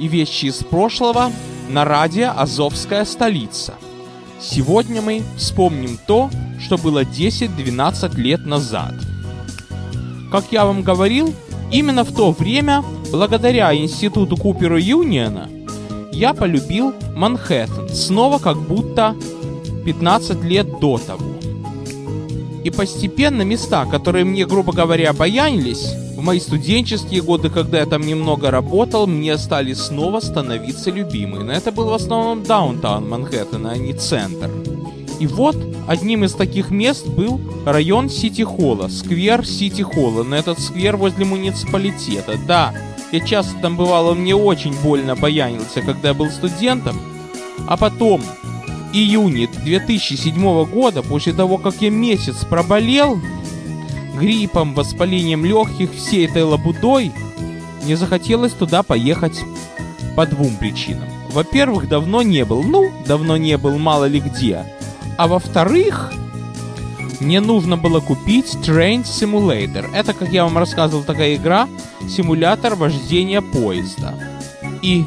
и вещи из прошлого на радио «Азовская столица». Сегодня мы вспомним то, что было 10-12 лет назад. Как я вам говорил, именно в то время, благодаря институту Купера Юниона, я полюбил Манхэттен, снова как будто 15 лет до того. И постепенно места, которые мне, грубо говоря, баянились, в мои студенческие годы, когда я там немного работал, мне стали снова становиться любимые. Но это был в основном даунтаун Манхэттена, а не центр. И вот одним из таких мест был район Сити-Холла, сквер Сити-Холла, но этот сквер возле муниципалитета. Да, я часто там бывал, он мне очень больно баянился, когда я был студентом. А потом, июне 2007 года, после того, как я месяц проболел, гриппом, воспалением легких, всей этой лабудой, мне захотелось туда поехать по двум причинам. Во-первых, давно не был, ну, давно не был, мало ли где. А во-вторых, мне нужно было купить Train Simulator. Это, как я вам рассказывал, такая игра, симулятор вождения поезда. И,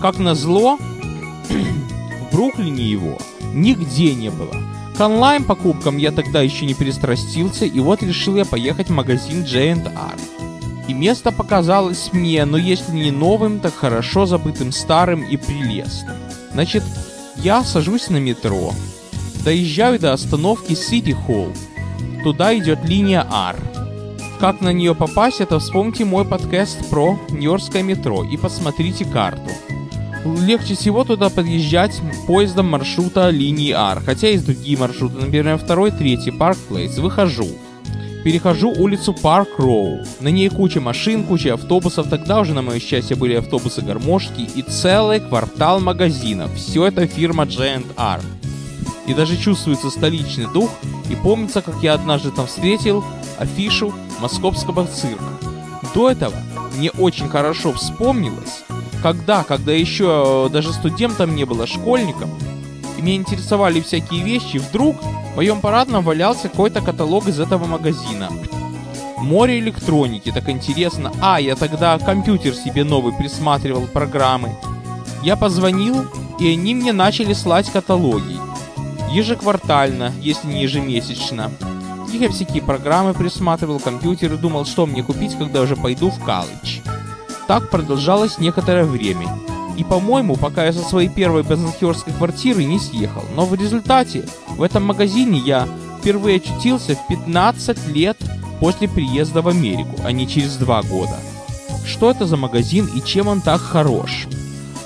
как назло, в Бруклине его нигде не было. К онлайн-покупкам я тогда еще не перестрастился, и вот решил я поехать в магазин J&R. И место показалось мне, но если не новым, так хорошо забытым старым и прелестным. Значит, я сажусь на метро, доезжаю до остановки City Hall. Туда идет линия R. Как на нее попасть, это вспомните мой подкаст про Нью-Йоркское метро и посмотрите карту легче всего туда подъезжать поездом маршрута линии R, хотя есть другие маршруты, например, второй, третий, Парк Плейс. Выхожу. Перехожу улицу Парк Роу. На ней куча машин, куча автобусов. Тогда уже, на мое счастье, были автобусы-гармошки и целый квартал магазинов. Все это фирма J&R. И даже чувствуется столичный дух. И помнится, как я однажды там встретил афишу московского цирка. До этого мне очень хорошо вспомнилось, когда, когда еще даже студентом не было, школьником, и меня интересовали всякие вещи, вдруг в моем парадном валялся какой-то каталог из этого магазина. Море электроники, так интересно. А, я тогда компьютер себе новый присматривал, программы. Я позвонил, и они мне начали слать каталоги. Ежеквартально, если не ежемесячно. Я всякие программы присматривал, компьютеры, думал, что мне купить, когда уже пойду в колледж. Так продолжалось некоторое время. И, по-моему, пока я со своей первой безнахерской квартиры не съехал. Но в результате в этом магазине я впервые очутился в 15 лет после приезда в Америку, а не через 2 года. Что это за магазин и чем он так хорош?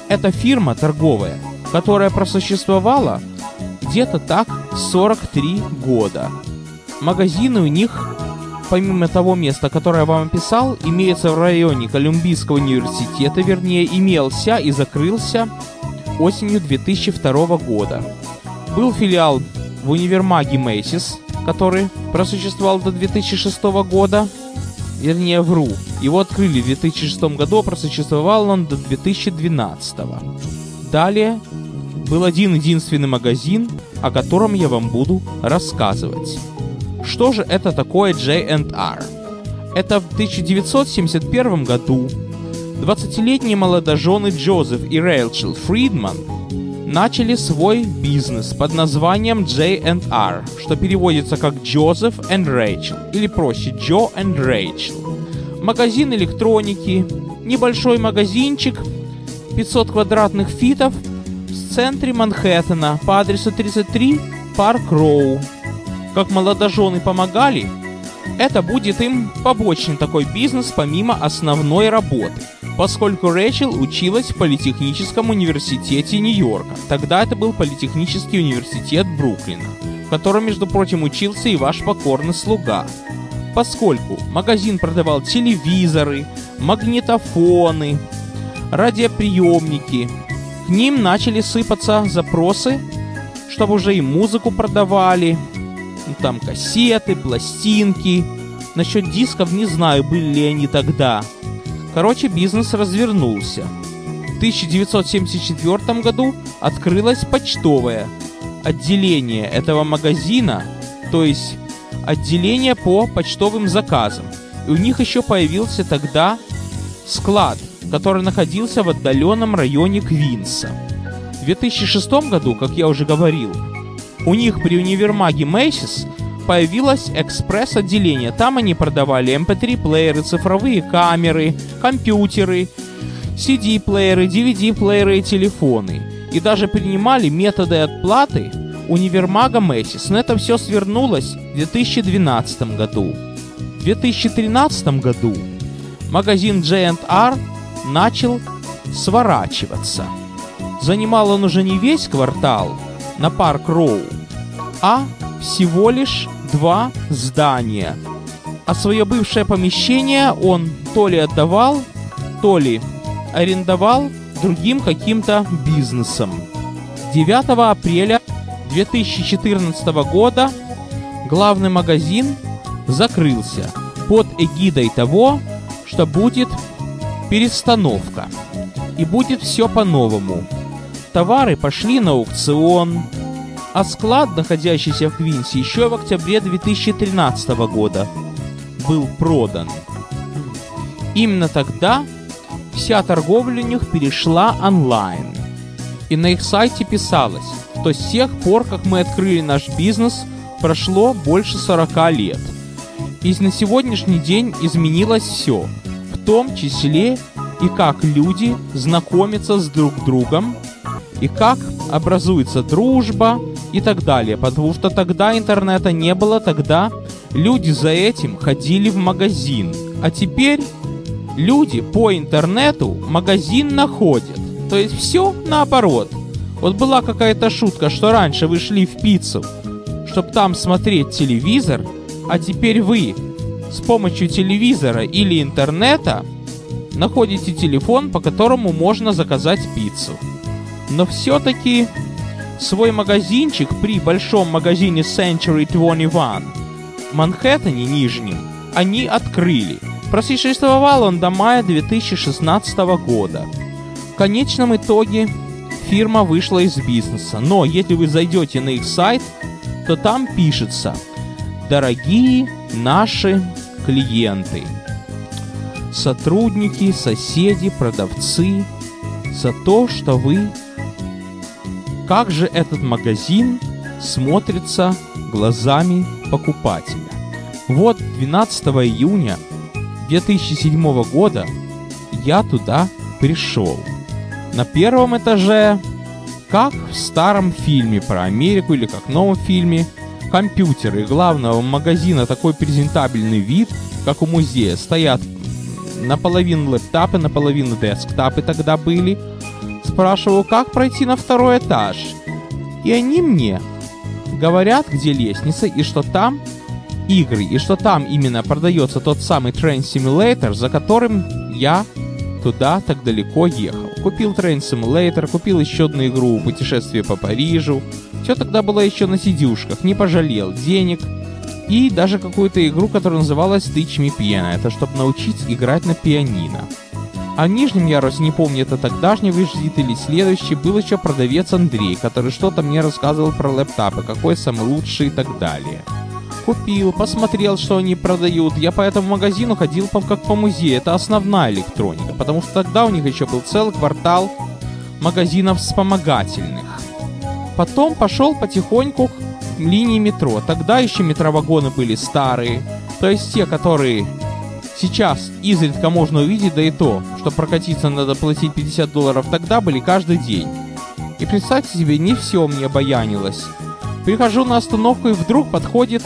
Это фирма торговая, которая просуществовала где-то так 43 года. Магазины у них помимо того места, которое я вам описал, имеется в районе Колумбийского университета, вернее, имелся и закрылся осенью 2002 года. Был филиал в универмаге Мэйсис, который просуществовал до 2006 года, вернее, вру. Его открыли в 2006 году, а просуществовал он до 2012. Далее был один единственный магазин, о котором я вам буду рассказывать. Что же это такое J&R? Это в 1971 году 20-летние молодожены Джозеф и Рэйчел Фридман начали свой бизнес под названием J&R, что переводится как Джозеф и Рэйчел, или проще Джо и Рэйчел. Магазин электроники, небольшой магазинчик, 500 квадратных фитов в центре Манхэттена по адресу 33 Парк Роу. Как молодожены помогали, это будет им побочный такой бизнес помимо основной работы, поскольку Рэчел училась в Политехническом университете Нью-Йорка. Тогда это был Политехнический университет Бруклина, в котором, между прочим, учился и ваш покорный слуга. Поскольку магазин продавал телевизоры, магнитофоны, радиоприемники, к ним начали сыпаться запросы, чтобы уже и музыку продавали, там кассеты, пластинки. Насчет дисков не знаю, были ли они тогда. Короче, бизнес развернулся. В 1974 году открылось почтовое отделение этого магазина, то есть отделение по почтовым заказам. И у них еще появился тогда склад, который находился в отдаленном районе Квинса. В 2006 году, как я уже говорил, у них при универмаге Macy's появилось экспресс-отделение. Там они продавали MP3-плееры, эм цифровые камеры, компьютеры, CD-плееры, DVD-плееры и телефоны. И даже принимали методы отплаты универмага Macy's. Но это все свернулось в 2012 году. В 2013 году магазин J&R начал сворачиваться. Занимал он уже не весь квартал на Парк Роу, а всего лишь два здания. А свое бывшее помещение он то ли отдавал, то ли арендовал другим каким-то бизнесом. 9 апреля 2014 года главный магазин закрылся под эгидой того, что будет перестановка. И будет все по-новому. Товары пошли на аукцион, а склад, находящийся в Квинсе, еще в октябре 2013 года был продан. Именно тогда вся торговля у них перешла онлайн. И на их сайте писалось, что с тех пор, как мы открыли наш бизнес, прошло больше 40 лет. И на сегодняшний день изменилось все, в том числе и как люди знакомятся с друг другом, и как образуется дружба, и так далее. Потому что тогда интернета не было, тогда люди за этим ходили в магазин. А теперь люди по интернету магазин находят. То есть все наоборот. Вот была какая-то шутка, что раньше вы шли в пиццу, чтобы там смотреть телевизор, а теперь вы с помощью телевизора или интернета находите телефон, по которому можно заказать пиццу. Но все-таки свой магазинчик при большом магазине Century 21 в Манхэттене Нижнем они открыли. Просуществовал он до мая 2016 года. В конечном итоге фирма вышла из бизнеса, но если вы зайдете на их сайт, то там пишется «Дорогие наши клиенты, сотрудники, соседи, продавцы, за то, что вы как же этот магазин смотрится глазами покупателя. Вот 12 июня 2007 года я туда пришел. На первом этаже, как в старом фильме про Америку или как в новом фильме, компьютеры главного магазина такой презентабельный вид, как у музея, стоят наполовину лэптопы, наполовину десктопы тогда были – спрашиваю, как пройти на второй этаж. И они мне говорят, где лестница, и что там игры, и что там именно продается тот самый Train Simulator, за которым я туда так далеко ехал. Купил Train Simulator, купил еще одну игру «Путешествие по Парижу». Все тогда было еще на сидюшках, не пожалел денег. И даже какую-то игру, которая называлась Teach Me Piano. Это чтобы научить играть на пианино. А в нижнем ярусе, не помню, это тогдашний визит или следующий, был еще продавец Андрей, который что-то мне рассказывал про лэптопы, какой самый лучший и так далее. Купил, посмотрел, что они продают. Я по этому магазину ходил как по музею. Это основная электроника, потому что тогда у них еще был целый квартал магазинов вспомогательных. Потом пошел потихоньку к линии метро. Тогда еще метровагоны были старые. То есть те, которые Сейчас изредка можно увидеть, да и то, что прокатиться надо платить 50 долларов тогда были каждый день. И представьте себе, не все мне баянилось. Прихожу на остановку и вдруг подходит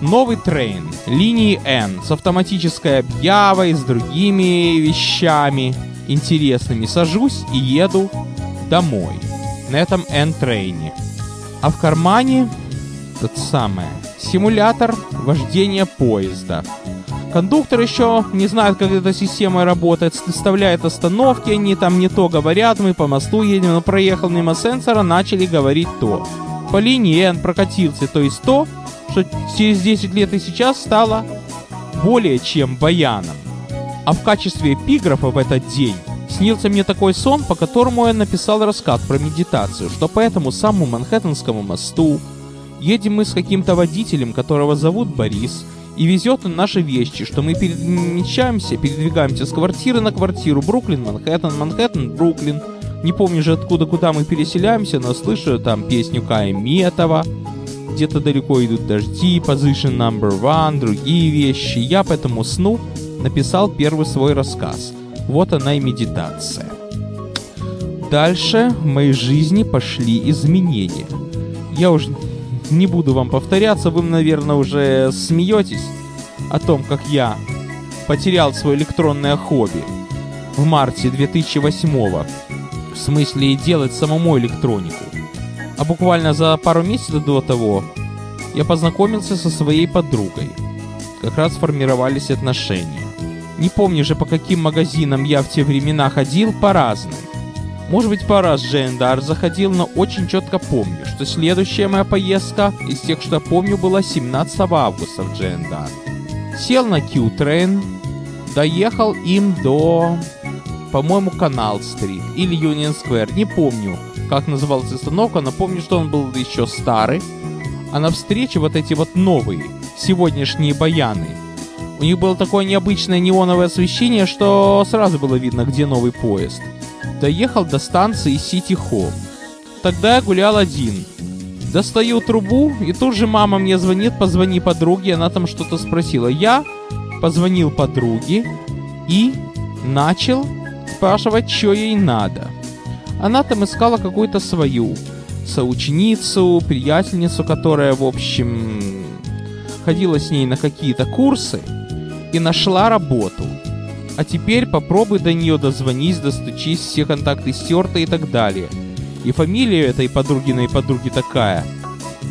новый трейн линии N с автоматической объявой, с другими вещами интересными. Сажусь и еду домой на этом N-трейне. А в кармане тот самый симулятор вождения поезда. Кондуктор еще не знает, как эта система работает, выставляет остановки, они там не то говорят, мы по мосту едем, но проехал мимо сенсора, начали говорить то. По линии N прокатился, то есть то, что через 10 лет и сейчас стало более чем баяном. А в качестве эпиграфа в этот день снился мне такой сон, по которому я написал рассказ про медитацию, что по этому самому Манхэттенскому мосту едем мы с каким-то водителем, которого зовут Борис, и везет он наши вещи, что мы перемещаемся, передвигаемся с квартиры на квартиру, Бруклин, Манхэттен, Манхэттен, Бруклин. Не помню же откуда, куда мы переселяемся, но слышу там песню Кая Метова, где-то далеко идут дожди, Position Number One, другие вещи. Я по этому сну написал первый свой рассказ. Вот она и медитация. Дальше в моей жизни пошли изменения. Я уже не буду вам повторяться, вы, наверное, уже смеетесь о том, как я потерял свое электронное хобби в марте 2008 -го. В смысле делать самому электронику. А буквально за пару месяцев до того я познакомился со своей подругой. Как раз формировались отношения. Не помню же, по каким магазинам я в те времена ходил по разным. Может быть, по раз Джендар заходил, но очень четко помню, что следующая моя поездка из тех, что помню, была 17 августа в Джендар. Сел на Q-трейн, доехал им до, по-моему, Канал-стрит или Юнион Сквер, не помню, как называлась остановка, но помню, что он был еще старый. А на встрече вот эти вот новые, сегодняшние баяны. У них было такое необычное неоновое освещение, что сразу было видно, где новый поезд. Доехал до станции Сити Холл. Тогда я гулял один. Достаю трубу, и тут же мама мне звонит, позвони подруге, она там что-то спросила. Я позвонил подруге и начал спрашивать, что ей надо. Она там искала какую-то свою соученицу, приятельницу, которая, в общем, ходила с ней на какие-то курсы и нашла работу. А теперь попробуй до нее дозвонись, достучись, все контакты стерты и так далее. И фамилия этой подругиной подруги такая.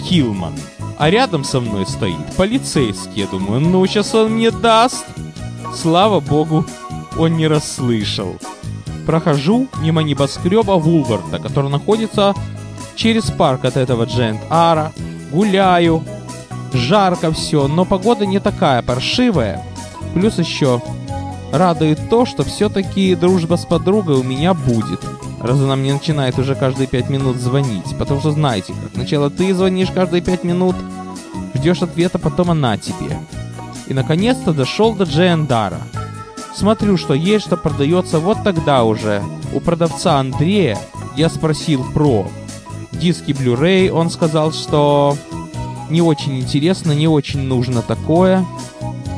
Килман. А рядом со мной стоит полицейский. Я думаю, ну сейчас он мне даст. Слава богу, он не расслышал. Прохожу мимо небоскреба Вулварда, который находится через парк от этого Джент Ара. Гуляю. Жарко все, но погода не такая паршивая. Плюс еще радует то, что все-таки дружба с подругой у меня будет. Раз она мне начинает уже каждые пять минут звонить. Потому что знаете как, сначала ты звонишь каждые пять минут, ждешь ответа, потом она тебе. И наконец-то дошел до Джендара. Смотрю, что есть, что продается вот тогда уже. У продавца Андрея я спросил про диски Blu-ray, он сказал, что не очень интересно, не очень нужно такое.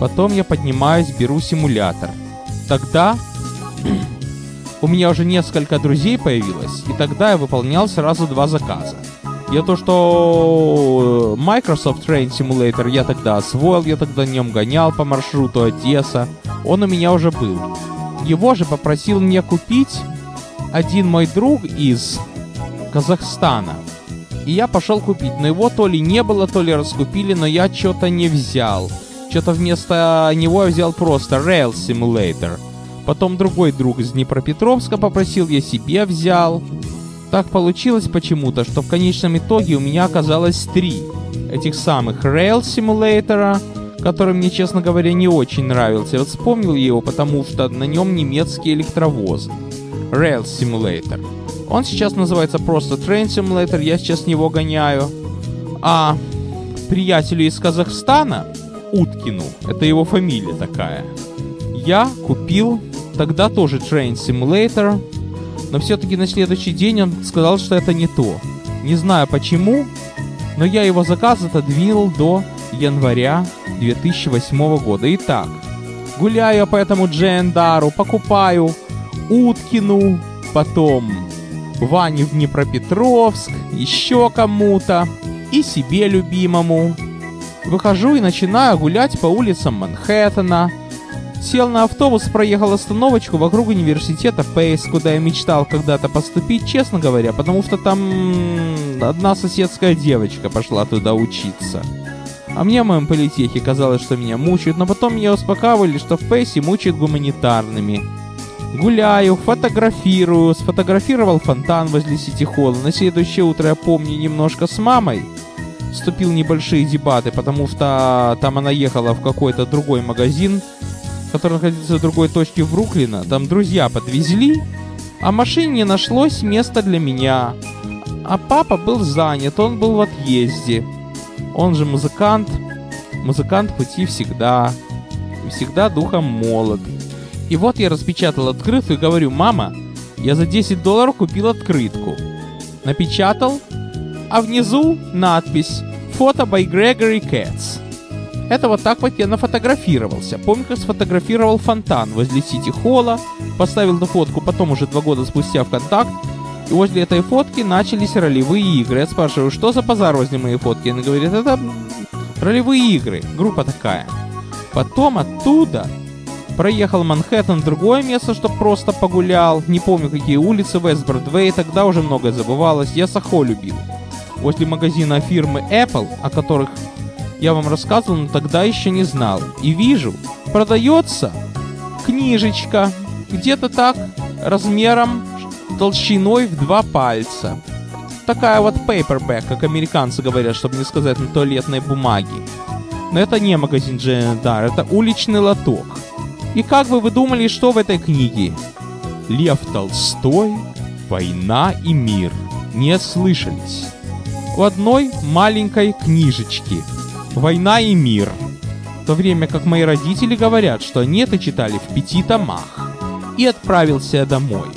Потом я поднимаюсь, беру симулятор. Тогда у меня уже несколько друзей появилось, и тогда я выполнял сразу два заказа. Я то, что Microsoft Train Simulator я тогда освоил, я тогда нем гонял по маршруту Одесса. Он у меня уже был. Его же попросил мне купить один мой друг из Казахстана. И я пошел купить, но его то ли не было, то ли раскупили, но я что-то не взял. Что-то вместо него я взял просто Rail Simulator. Потом другой друг из Днепропетровска попросил, я себе взял. Так получилось почему-то, что в конечном итоге у меня оказалось три этих самых Rail Simulator, который мне, честно говоря, не очень нравился. Вот вспомнил его, потому что на нем немецкий электровоз. Rail Simulator. Он сейчас называется просто Train Simulator, я сейчас него гоняю. А приятелю из Казахстана, Уткину, это его фамилия такая, я купил тогда тоже Train Simulator, но все-таки на следующий день он сказал, что это не то. Не знаю почему, но я его заказ отодвинул до января 2008 года. Итак, Гуляю по этому Джендару, покупаю Уткину, потом Ване в Днепропетровск, еще кому-то и себе любимому. Выхожу и начинаю гулять по улицам Манхэттена. Сел на автобус, проехал остановочку вокруг университета Пейс, куда я мечтал когда-то поступить, честно говоря, потому что там одна соседская девочка пошла туда учиться. А мне в моем политехе казалось, что меня мучают, но потом меня успокаивали, что в Пейсе мучают гуманитарными. Гуляю, фотографирую, сфотографировал фонтан возле Сити-холла. На следующее утро я помню немножко с мамой. Вступил небольшие дебаты, потому что там она ехала в какой-то другой магазин, который находится в другой точке Бруклина. Там друзья подвезли, а машине не нашлось места для меня. А папа был занят, он был в отъезде. Он же музыкант. Музыкант пути всегда. Всегда духом молод. И вот я распечатал открытку и говорю, мама, я за 10 долларов купил открытку. Напечатал, а внизу надпись «Фото by Gregory Katz». Это вот так вот я нафотографировался. Помню, как сфотографировал фонтан возле Сити-холла, поставил эту фотку потом уже два года спустя в контакт, и возле этой фотки начались ролевые игры. Я спрашиваю, что за базар возле моей фотки? Она говорит, это ролевые игры, группа такая. Потом оттуда Проехал Манхэттен другое место, чтобы просто погулял. Не помню, какие улицы, Вест Бродвей, тогда уже многое забывалось. Я Сахо любил. Возле магазина фирмы Apple, о которых я вам рассказывал, но тогда еще не знал. И вижу, продается книжечка. Где-то так, размером толщиной в два пальца. Такая вот paperback, как американцы говорят, чтобы не сказать на туалетной бумаге. Но это не магазин J&R, это уличный лоток. И как бы вы думали, что в этой книге? Лев Толстой, «Война и мир». Не слышались. В одной маленькой книжечке «Война и мир». В то время как мои родители говорят, что они это читали в пяти томах. И отправился домой.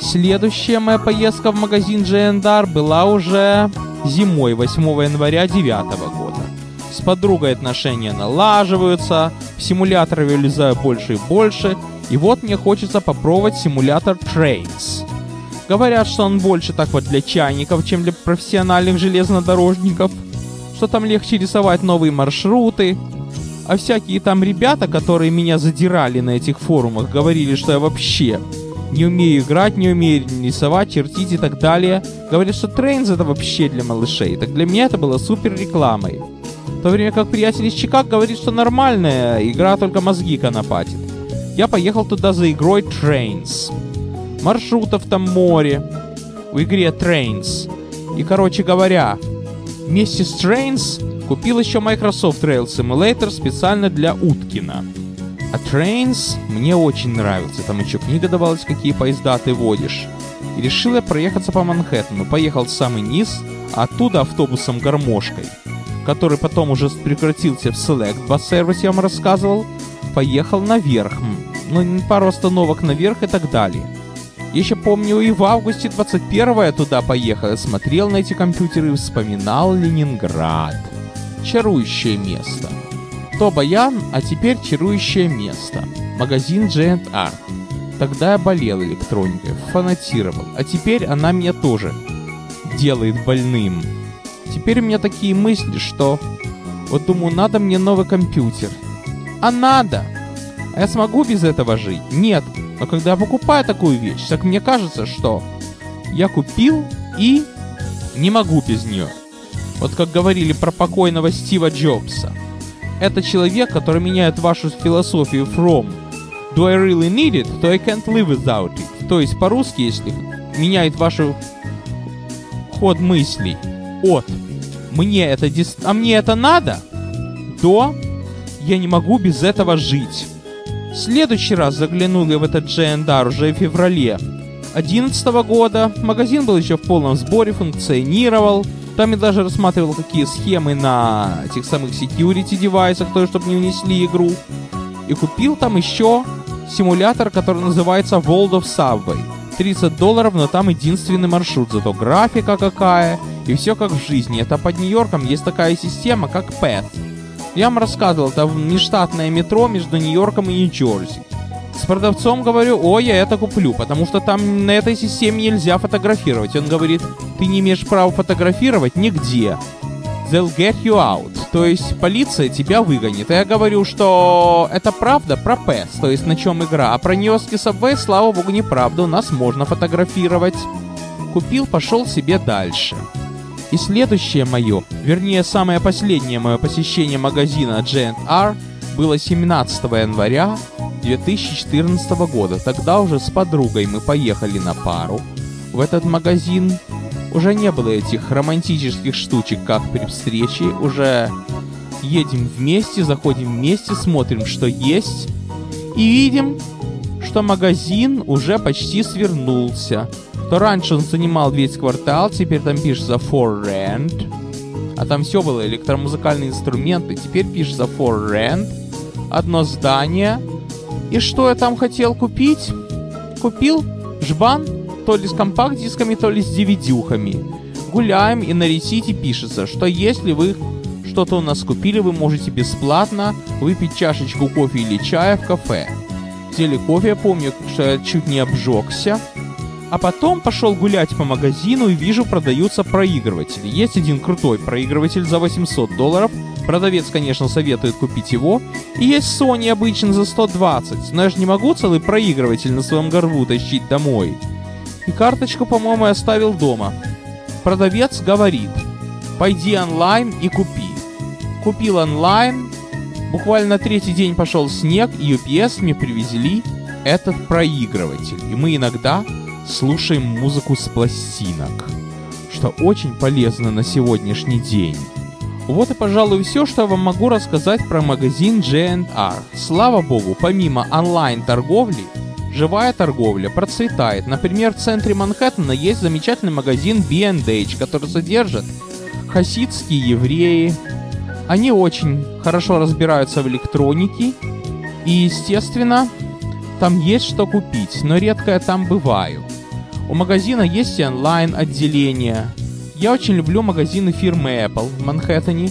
Следующая моя поездка в магазин J&R была уже зимой 8 января 9 года. С подругой отношения налаживаются, в симулятор я влезаю больше и больше, и вот мне хочется попробовать симулятор Trains. Говорят, что он больше так вот для чайников, чем для профессиональных железнодорожников, что там легче рисовать новые маршруты, а всякие там ребята, которые меня задирали на этих форумах, говорили, что я вообще не умею играть, не умею рисовать, чертить и так далее. Говорят, что Trains это вообще для малышей. Так для меня это было супер рекламой. В то время как приятель из Чикаго говорит, что нормальная игра, только мозги конопатит. Я поехал туда за игрой Trains. Маршрутов там море. В игре Trains. И, короче говоря, вместе с Trains купил еще Microsoft Rail Simulator специально для Уткина. А Trains мне очень нравится. Там еще книга давалась, какие поезда ты водишь. И решил я проехаться по Манхэттену. Поехал в самый низ, а оттуда автобусом-гармошкой который потом уже прекратился в Select Bus Service, я вам рассказывал, поехал наверх. Ну, пару остановок наверх и так далее. Еще помню, и в августе 21 я туда поехал, смотрел на эти компьютеры и вспоминал Ленинград. Чарующее место. То Баян, а теперь чарующее место. Магазин Giant Art. Тогда я болел электроникой, фанатировал, а теперь она меня тоже делает больным. Теперь у меня такие мысли, что... Вот думаю, надо мне новый компьютер. А надо! А я смогу без этого жить? Нет. Но когда я покупаю такую вещь, так мне кажется, что я купил и не могу без нее. Вот как говорили про покойного Стива Джобса. Это человек, который меняет вашу философию from Do I really need it? То I can't live without it. То есть по-русски, если меняет вашу ход мыслей от мне это дис... а мне это надо, до я не могу без этого жить. Следующий раз заглянул я в этот Джендар уже в феврале 2011 года. Магазин был еще в полном сборе, функционировал. Там я даже рассматривал какие схемы на этих самых security девайсах, то, чтобы не унесли игру. И купил там еще симулятор, который называется World of Subway. 30 долларов, но там единственный маршрут, зато графика какая, и все как в жизни. Это под Нью-Йорком есть такая система, как Path. Я вам рассказывал, это нештатное метро между Нью-Йорком и Нью-Джерси. С продавцом говорю, о, я это куплю, потому что там на этой системе нельзя фотографировать. Он говорит, ты не имеешь права фотографировать нигде. They'll get you out. То есть полиция тебя выгонит. И я говорю, что это правда про PES, то есть на чем игра. А про Ньоски Subway, слава богу, неправда. У нас можно фотографировать. Купил, пошел себе дальше. И следующее мое, вернее самое последнее мое посещение магазина Giant R было 17 января 2014 года. Тогда уже с подругой мы поехали на пару в этот магазин. Уже не было этих романтических штучек, как при встрече. Уже едем вместе, заходим вместе, смотрим, что есть. И видим, что магазин уже почти свернулся. То раньше он занимал весь квартал, теперь там пишется for rent. А там все было, электромузыкальные инструменты. Теперь пишется for rent. Одно здание. И что я там хотел купить? Купил жбан, то ли с компакт-дисками, то ли с DVD-ухами. Гуляем, и на ресите пишется, что если вы что-то у нас купили, вы можете бесплатно выпить чашечку кофе или чая в кафе. Взяли кофе, я помню, что я чуть не обжегся. А потом пошел гулять по магазину и вижу, продаются проигрыватели. Есть один крутой проигрыватель за 800 долларов. Продавец, конечно, советует купить его. И есть Sony обычно за 120. Но я же не могу целый проигрыватель на своем горбу тащить домой. И карточку, по-моему, я оставил дома. Продавец говорит, пойди онлайн и купи. Купил онлайн. Буквально третий день пошел снег, и UPS мне привезли этот проигрыватель. И мы иногда слушаем музыку с пластинок, что очень полезно на сегодняшний день. Вот и, пожалуй, все, что я вам могу рассказать про магазин J&R. Слава богу, помимо онлайн-торговли, живая торговля процветает. Например, в центре Манхэттена есть замечательный магазин B&H, который содержит хасидские евреи. Они очень хорошо разбираются в электронике. И, естественно, там есть что купить, но редко я там бываю. У магазина есть и онлайн-отделение. Я очень люблю магазины фирмы Apple в Манхэттене.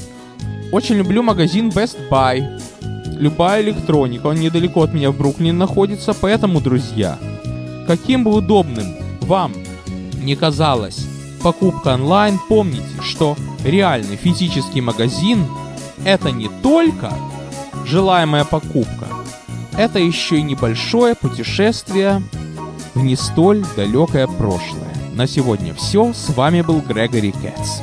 Очень люблю магазин Best Buy. Любая электроника, он недалеко от меня в Бруклине находится, поэтому, друзья, каким бы удобным вам не казалось покупка онлайн, помните, что реальный физический магазин это не только желаемая покупка, это еще и небольшое путешествие в не столь далекое прошлое. На сегодня все. С вами был Грегори Кэтс.